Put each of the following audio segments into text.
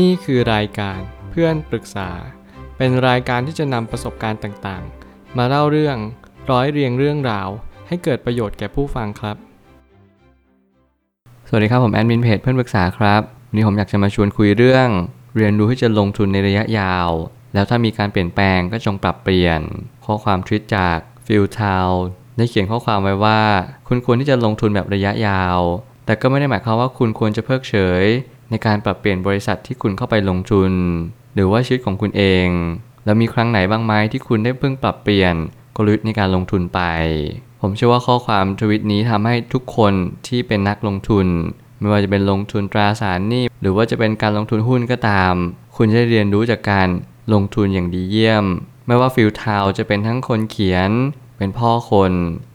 นี่คือรายการเพื่อนปรึกษา เป็นรายการที่จะนำประสบการณ์ต่างๆ มาเล่าเรื่องร้อยเรียงเรื่องราว ให้เกิดประโยชน์แก่ผู้ฟังครับ สวัสดีครับผมแอดมินเพจเพื่อนปรึกษาครับวันนี้ผมอยากจะมาชวนคุยเรื่อง เรียนรู้ที่จะลงทุนในระยะยาว แล้วถ้ามีการเปลี่ยนแปลงก็จงปรับเปลี่ยน ข้อความทวิตจากฟิลทาวได้เขียนข้อความไว้ว่า คุณควรที่จะลงทุนแบบระยะยาว แต่ก็ไม่ได้หมายความว่าคุณควรจะเพิกเฉย ในการปรับเปลี่ยนบริษัทที่คุณเข้าไปลงทุน หรือว่าชีวิตของคุณเอง แล้วมีครั้งไหนบ้างไหมที่คุณได้เพิ่งปรับเปลี่ยนกลยุทธ์ในการลงทุนไป ผมเชื่อว่าข้อความทวิตนี้ทำให้ทุกคนที่เป็นนักลงทุน ไม่ว่าจะเป็นลงทุนตราสารหนี้หรือว่าจะเป็นการลงทุนหุ้นก็ตาม คุณจะเรียนรู้จากการลงทุนอย่างดีเยี่ยม ไม่ว่าฟิลทาวจะเป็นทั้งคนเขียน เป็นพ่อคน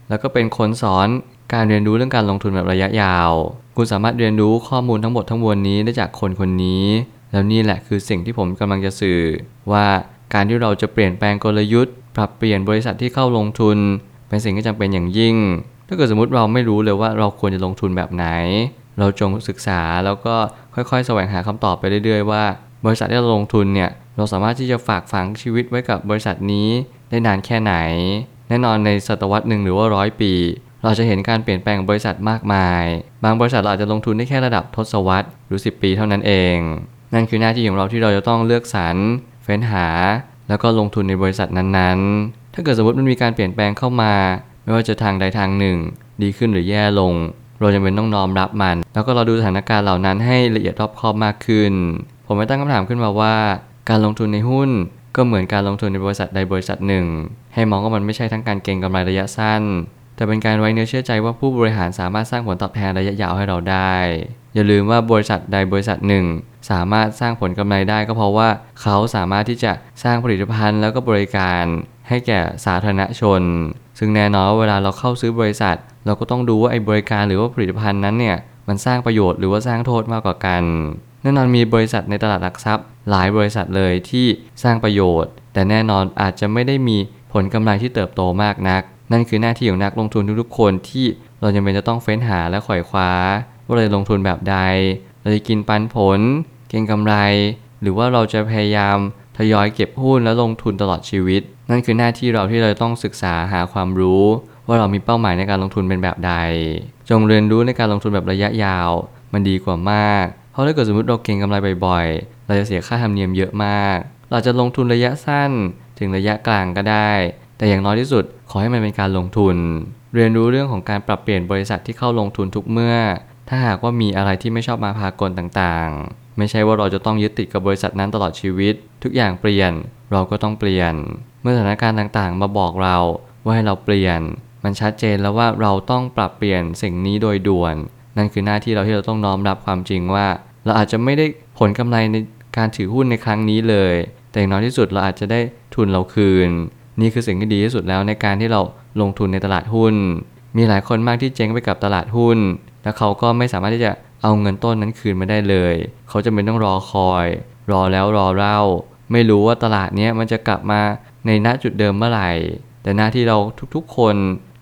แล้วก็เป็นคนสอน การเรียนรู้เรื่องการลงทุนแบบระยะยาว คุณสามารถเรียนรู้ข้อมูลทั้งหมดทั้งมวลนี้ได้จากคนคนนี้ แล้วนี่แหละคือสิ่งที่ผมกำลังจะสื่อ ว่าการที่เราจะเปลี่ยนแปลงกลยุทธ์ ปรับเปลี่ยนบริษัทที่เข้าลงทุน เป็นสิ่งที่จำเป็นอย่างยิ่ง ถ้าเกิดสมมติเราไม่รู้เลยว่าเราควรจะลงทุนแบบไหน เราจงศึกษาแล้วก็ค่อยๆ แสวงหาคำตอบไปเรื่อยๆว่า บริษัทที่เราลงทุนเนี่ยเราสามารถที่จะฝากฝังชีวิตไว้กับบริษัทนี้ได้นานแค่ไหน แน่นอนในศตวรรษหนึ่งหรือว่าร้อยปี เราจะเห็นการเปลี่ยนแปลงของบริษัทมากมาย บางบริษัทเราอาจจะลงทุนได้แค่ระดับทศวรรษหรือ 10 ปีเท่านั้นเอง นั่นคือหน้าที่ของเราที่เราจะต้องเลือกสรรเฟ้นหา แล้วก็ลงทุนในบริษัทนั้นๆ ถ้าเกิดสมมติมันมีการเปลี่ยนแปลงเข้ามา ไม่ว่าจะทางใดทางหนึ่ง ดีขึ้นหรือแย่ลง เราจะเป็นต้องน้อมรับมัน แล้วก็เราดูสถานการณ์เหล่านั้นให้ละเอียดรอบคอบมากขึ้น ผมไม่ตั้งคำถามขึ้นมาว่า การลงทุนในหุ้นก็เหมือนการลงทุนในบริษัทใดบริษัทหนึ่ง ให้มองว่ามันไม่ใช่ทั้งการเก็งกำไรระยะสั้น แต่เป็นการไว้เนื้อเชื่อใจว่าผู้บริหารสามารถสร้างผลตอบแทนระยะยาวให้เราได้ อย่าลืมว่าบริษัทใดบริษัทหนึ่ง สามารถสร้างผลกำไรได้ก็เพราะว่าเขาสามารถที่จะสร้างผลิตภัณฑ์แล้วก็บริการให้แก่สาธารณชน ซึ่งแน่นอนว่าเวลาเราเข้าซื้อบริษัท เราก็ต้องดูว่าไอ้บริการหรือว่าผลิตภัณฑ์นั้นเนี่ยมันสร้างประโยชน์หรือว่าสร้างโทษมากกว่ากัน แน่นอนมีบริษัทในตลาดหลักทรัพย์ หลายบริษัทเลยที่สร้างประโยชน์ แต่แน่นอนอาจจะไม่ได้มีผลกำไรที่เติบโตมากนัก นั่นคือหน้าที่ของนักลงทุนทุกๆคนที่เราจำเป็นจะต้องเฟ้นหาและขวอยคว้า ว่าเราจะลงทุนแบบใด เราจะกินปันผล เก็งกำไร หรือว่าเราจะพยายามทยอยเก็บหุ้นแล้วลงทุนตลอดชีวิต นั่นคือหน้าที่เราที่เราต้องศึกษาหาความรู้ ว่าเรามีเป้าหมายในการลงทุนเป็นแบบใด จงเรียนรู้ในการลงทุนแบบระยะยาว มันดีกว่ามาก เพราะถ้าเกิดสมมติเราเก็งกำไรบ่อยๆ เราจะเสียค่าธรรมเนียมเยอะมาก เราจะลงทุนระยะสั้นถึงระยะกลางก็ได้ แต่อย่างน้อยที่สุดขอให้มันเป็นการลงทุน เรียนรู้เรื่องของการปรับเปลี่ยนบริษัทที่เข้าลงทุนทุกเมื่อ ถ้าหากว่ามีอะไรที่ไม่ชอบมาพากลต่างๆ ไม่ใช่ว่าเราจะต้องยึดติดกับบริษัทนั้นตลอดชีวิต ทุกอย่างเปลี่ยนเราก็ต้องเปลี่ยน เมื่อสถานการณ์ต่างๆ มาบอกเราว่าให้เราเปลี่ยน มันชัดเจนแล้วว่าเราต้องปรับเปลี่ยนสิ่งนี้โดยด่วน นั่นคือหน้าที่เราที่เราต้องน้อมรับความจริงว่า เราอาจจะไม่ได้ผลกำไรในการถือหุ้นในครั้งนี้เลย แต่อย่างน้อยที่สุดเราอาจจะได้ทุนเราคืน นี่คือสิ่งที่ดีที่สุดแล้วในการที่เราลงทุนในตลาดหุ้น มีหลายคนมากที่เจ๊งไปกับตลาดหุ้น แล้วเขาก็ไม่สามารถที่จะเอาเงินต้นนั้นคืนมาได้เลย เขาจะเป็นต้องรอคอย รอแล้วรอเล่า ไม่รู้ว่าตลาดนี้มันจะกลับมาในณจุดเดิมเมื่อไหร่ แต่หน้าที่เราทุกๆ คน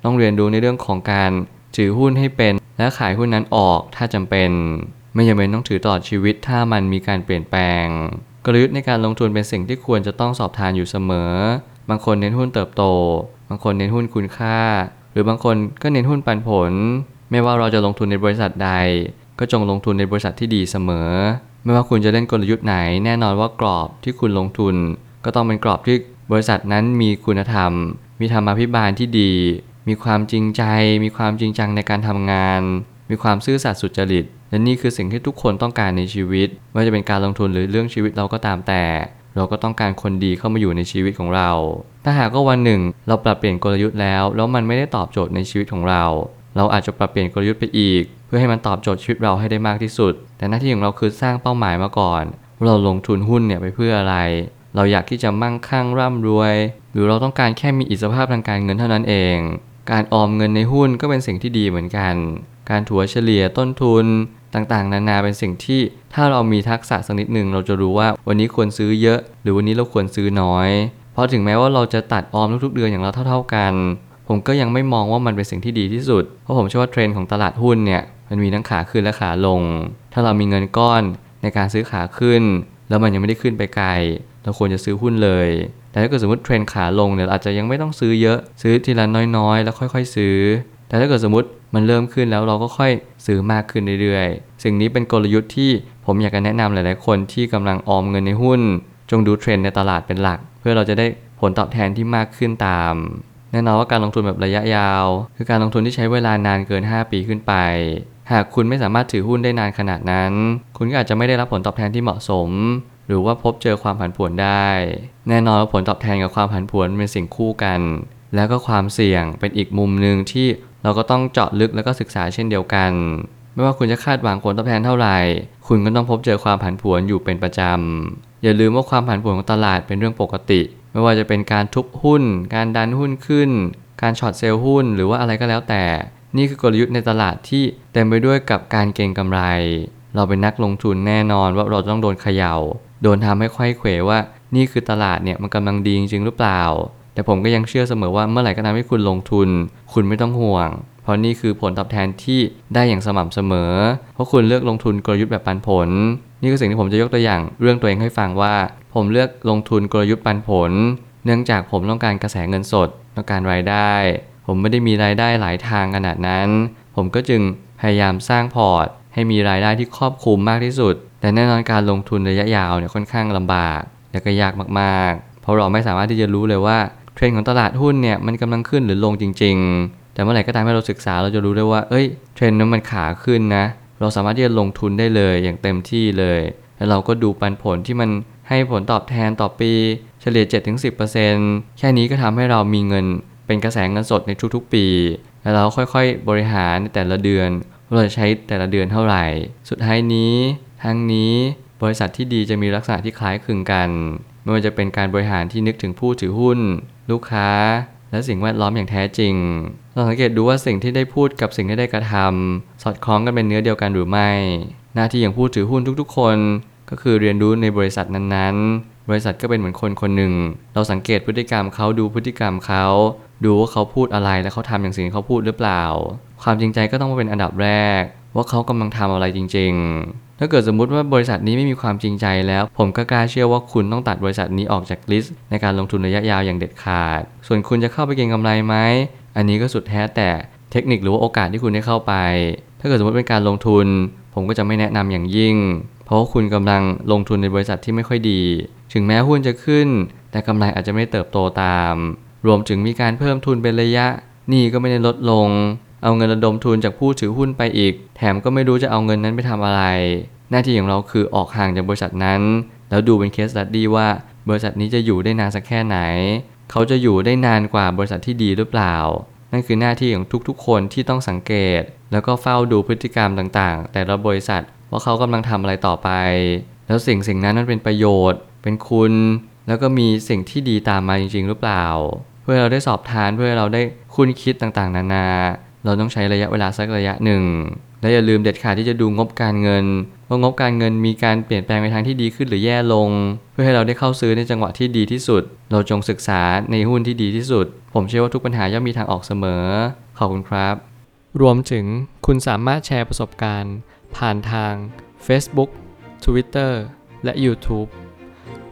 ต้องเรียนรู้ในเรื่องของการถือหุ้นให้เป็น และขายหุ้นนั้นออกถ้าจำเป็น ไม่จำเป็นต้องถือตลอดชีวิตถ้ามันมีการเปลี่ยนแปลง กลยุทธ์ในการลงทุนเป็นสิ่งที่ควรจะต้องสอบทานอยู่เสมอ บางคนเน้นหุ้นเติบโต บางคนเน้นหุ้นคุณค่า หรือบางคนก็เน้นหุ้นปันผล ไม่ว่าเราจะลงทุนในบริษัทใด ก็จงลงทุนในบริษัทที่ดีเสมอ ไม่ว่าคุณจะเล่นกลยุทธ์ไหน แน่นอนว่ากรอบที่คุณลงทุน ก็ต้องเป็นกรอบที่บริษัทนั้นมีคุณธรรม มีธรรมาภิบาลที่ดี มีความจริงใจ มีความจริงจังในการทำงาน มีความซื่อสัตย์สุจริต และนี่คือสิ่งที่ทุกคนต้องการในชีวิต ไม่ว่าจะเป็นการลงทุนหรือเรื่องชีวิตเราก็ตามแต่ เราก็ต้องการคนดีเข้ามาอยู่ในชีวิตของเรา ถ้าหากว่าวันหนึ่งเราปรับเปลี่ยนกลยุทธ์แล้ว แล้วมันไม่ได้ตอบโจทย์ในชีวิตของเรา เราอาจจะปรับเปลี่ยนกลยุทธ์ไปอีก เพื่อให้มันตอบโจทย์ชีวิตเราให้ได้มากที่สุด แต่หน้าที่ของเราคือสร้างเป้าหมายมาก่อนเราลงทุนหุ้นเนี่ยไปเพื่ออะไร เราอยากที่จะมั่งคั่งร่ำรวย หรือเราต้องการแค่มีอิสรภาพทางการเงินเท่านั้นเอง การออมเงินในหุ้นก็เป็นสิ่งที่ดีเหมือนกัน การถัวเฉลี่ยต้นทุน ต่างๆ นานาเป็นสิ่งที่ถ้าเรามีทักษะสักนิดหนึ่งเราจะรู้ว่าวันนี้ควรซื้อเยอะ หรือวันนี้เราควรซื้อน้อย เพราะถึงแม้ว่าเราจะตัดออมทุกๆเดือนอย่างเราเท่า ๆกัน ผมก็ยังไม่มองว่ามันเป็นสิ่งที่ดีที่สุด เพราะผมเชื่อว่าเทรนด์ของตลาดหุ้นเนี่ยมันมีทั้งขาขึ้นและขาลง ถ้าเรามีเงินก้อนในการซื้อขาขึ้น แล้วมันยังไม่ได้ขึ้นไปไกล เราควรจะซื้อหุ้นเลย แต่ถ้าเกิดสมมติเทรนด์ขาลงเนี่ยอาจจะยังไม่ต้องซื้อเยอะ ซื้อทีละน้อยๆ แล้วค่อย ๆ ซื้อ แต่ถ้าเกิดสมมติมันเริ่มขึ้นแล้วเราก็ค่อย ซื้อมากขึ้นเรื่อยๆ สิ่งนี้เป็นกลยุทธ์ที่ผมอยากจะแนะนำหลายๆ คนที่กำลังออมเงินในหุ้น จงดูเทรนด์ในตลาดเป็นหลัก เพื่อเราจะได้ผลตอบแทนที่มากขึ้นตามแน่นอนว่าการลงทุนแบบระยะยาว คือการลงทุนที่ใช้เวลานานเกิน 5 ปีขึ้นไป หากคุณไม่สามารถถือหุ้นได้นานขนาดนั้น คุณก็อาจจะไม่ได้รับผลตอบแทนที่เหมาะสม หรือว่าพบเจอความผันผวนได้ แน่นอนว่าผลตอบแทนกับความผันผวนเป็นสิ่งคู่กัน แล้วก็ความเสี่ยงเป็นอีกมุมหนึ่งที่ เราก็ต้องเจาะลึกแล้วก็ศึกษาเช่นเดียวกัน ไม่ว่าคุณจะคาดหวังผลตอบแทนเท่าไหร่ คุณก็ต้องพบเจอความผันผวนอยู่เป็นประจำ อย่าลืมว่าความผันผวนของตลาดเป็นเรื่องปกติ ไม่ว่าจะเป็นการทุบหุ้น การดันหุ้นขึ้น การช็อตเซลล์หุ้น หรือว่าอะไรก็แล้วแต่ นี่คือกลยุทธ์ในตลาดที่เต็มไปด้วยกับการเก็งกำไร เราเป็นนักลงทุนแน่นอนว่าเราต้องโดนเขยา่า โดนทำให้ไขว้เขวว่า นี่คือตลาดเนี่ยมันกำลังดีจริงๆหรือเปล่า แต่ผมก็ยังเชื่อเสมอว่าเมื่อไหร่ก็ตามที่คุณลงทุน คุณไม่ต้องห่วง เพราะนี่คือผลตอบแทนที่ได้อย่างสม่ำเสมอ เพราะคุณเลือกลงทุนกลยุทธ์แบบปันผล นี่คือสิ่งที่ผมจะยกตัวอย่างเรื่องตัวเองให้ฟังว่า ผมเลือกลงทุนกลยุทธ์ปันผล เนื่องจากผมต้องการกระแสเงินสดต้องการรายได้ ผมไม่ได้มีรายได้หลายทางขนาดนั้น ผมก็จึงพยายามสร้างพอร์ต ให้มีรายได้ที่ครอบคลุมมากที่สุด แต่แน่นอนการลงทุนระยะยาวเนี่ยค่อนข้างลำบากและก็ยากมากๆ เพราะเราไม่สามารถที่จะรู้เลยว่า เทรนด์ของตลาดหุ้นเนี่ยมันกำลังขึ้นหรือลงจริง ๆ แต่เมื่อไหร่ก็ตามที่เราศึกษาเราจะรู้ได้ว่า เอ้ย เทรนด์นั้นมันขาขึ้นนะ เราสามารถที่จะลงทุนได้เลยอย่างเต็มที่เลย แล้วเราก็ดูปันผลที่มันให้ผลตอบแทนต่อปี เฉลี่ย 7-10%แค่นี้ก็ทำให้เรามีเงินเป็นกระแสเงินสดในทุกๆปี แล้วเราค่อยๆบริหารในแต่ละเดือนเราจะใช้แต่ละเดือนเท่าไหร่ สุดท้ายนี้ ทั้งนี้บริษัทที่ดีจะมีลักษณะที่คล้ายคลึงกัน ไม่ว่าจะเป็นการบริหารที่นึกถึงผู้ถือหุ้น ลูกค้า และสิ่งแวดล้อมอย่างแท้จริงเราสังเกตดูว่าสิ่งที่ได้พูดกับสิ่งที่ได้กระทำสอดคล้องกันเป็นเนื้อเดียวกันหรือไม่ หน้าที่อย่างผู้ถือหุ้นทุกๆ คน ก็คือเรียนรู้ในบริษัทนั้นๆ บริษัทก็เป็นเหมือนคนคนหนึ่ง เราสังเกตพฤติกรรมเขาดูพฤติกรรมเขาดูว่าเขาพูดอะไรและเขาทำอย่างสิ่งที่เขาพูดหรือเปล่า ความจริงใจก็ต้องมาเป็นอันดับแรก ว่าเขากำลังทำอะไรจริง ๆ ถ้าเกิดสมมุติว่าบริษัทนี้ไม่มีความจริงใจแล้ว ผมก็กล้าเชื่อว่าคุณต้องตัดบริษัทนี้ออกจากลิสต์ในการลงทุนระยะยาวอย่างเด็ดขาด ส่วนคุณจะเข้าไปเก็งกำไรไหม อันนี้ก็สุดแท้แต่เทคนิคหรือว่าโอกาสที่คุณได้เข้าไป ถ้าเกิดสมมติเป็นการลงทุน ผมก็จะไม่แนะนำอย่างยิ่ง เพราะว่าคุณกำลังลงทุนในบริษัทที่ไม่ค่อยดี ถึงแม้หุ้นจะขึ้น แต่กำไรอาจจะไม่เติบโตตาม รวมถึงมีการเพิ่มทุนเป็นระยะ นี้ก็ไม่ได้ลดลง เอาเงินระดมทุนจากผู้ถือหุ้นไปอีก แถมก็ไม่รู้จะเอาเงินนั้นไปทำอะไร หน้าที่ของเราคือออกห่างจากบริษัทนั้น แล้วดูเป็นเคส e ั t ดี้ว่า บริษัทนี้จะอยู่ได้นานสักแค่ไหน เขาจะอยู่ได้นานกว่าบริษัทที่ดีหรือเปล่า นั่นคือหน้าที่ของทุกๆ คนที่ต้องสังเกต แล้วก็เฝ้าดูพฤติกรรมต่างๆ แต่ละบริษัทว่าเขากำลังทำอะไรต่อไป แล้วสิ่งสิ่งนั้นนั้นเป็นประโยชน์ เป็นคุณ แล้วก็มีสิ่งที่ดีตามมาจริงๆ หรือเปล่า เพื่อเราได้สอบทานเพื่อเราได้คุ้นคิดต่างๆ นานา เราต้องใช้ระยะเวลาสักระยะหนึ่ง และอย่าลืมเด็ดขาดที่จะดูงบการเงิน ว่างบการเงินมีการเปลี่ยนแปลงไปทางที่ดีขึ้นหรือแย่ลง เพื่อให้เราได้เข้าซื้อในจังหวะที่ดีที่สุด เราจงศึกษาในหุ้นที่ดีที่สุด ผมเชื่อว่าทุกปัญหาย่อมมีทางออกเสมอ ขอบคุณครับ รวมถึงคุณสามารถแชร์ประสบการณ์ ผ่านทาง Facebook Twitter และ YouTube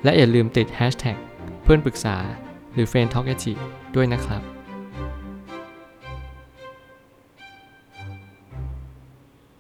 และอย่าลืมติด Hashtag เพื่อนปรึกษาหรือ f r ร e n d t a l k ด้วยนะครับ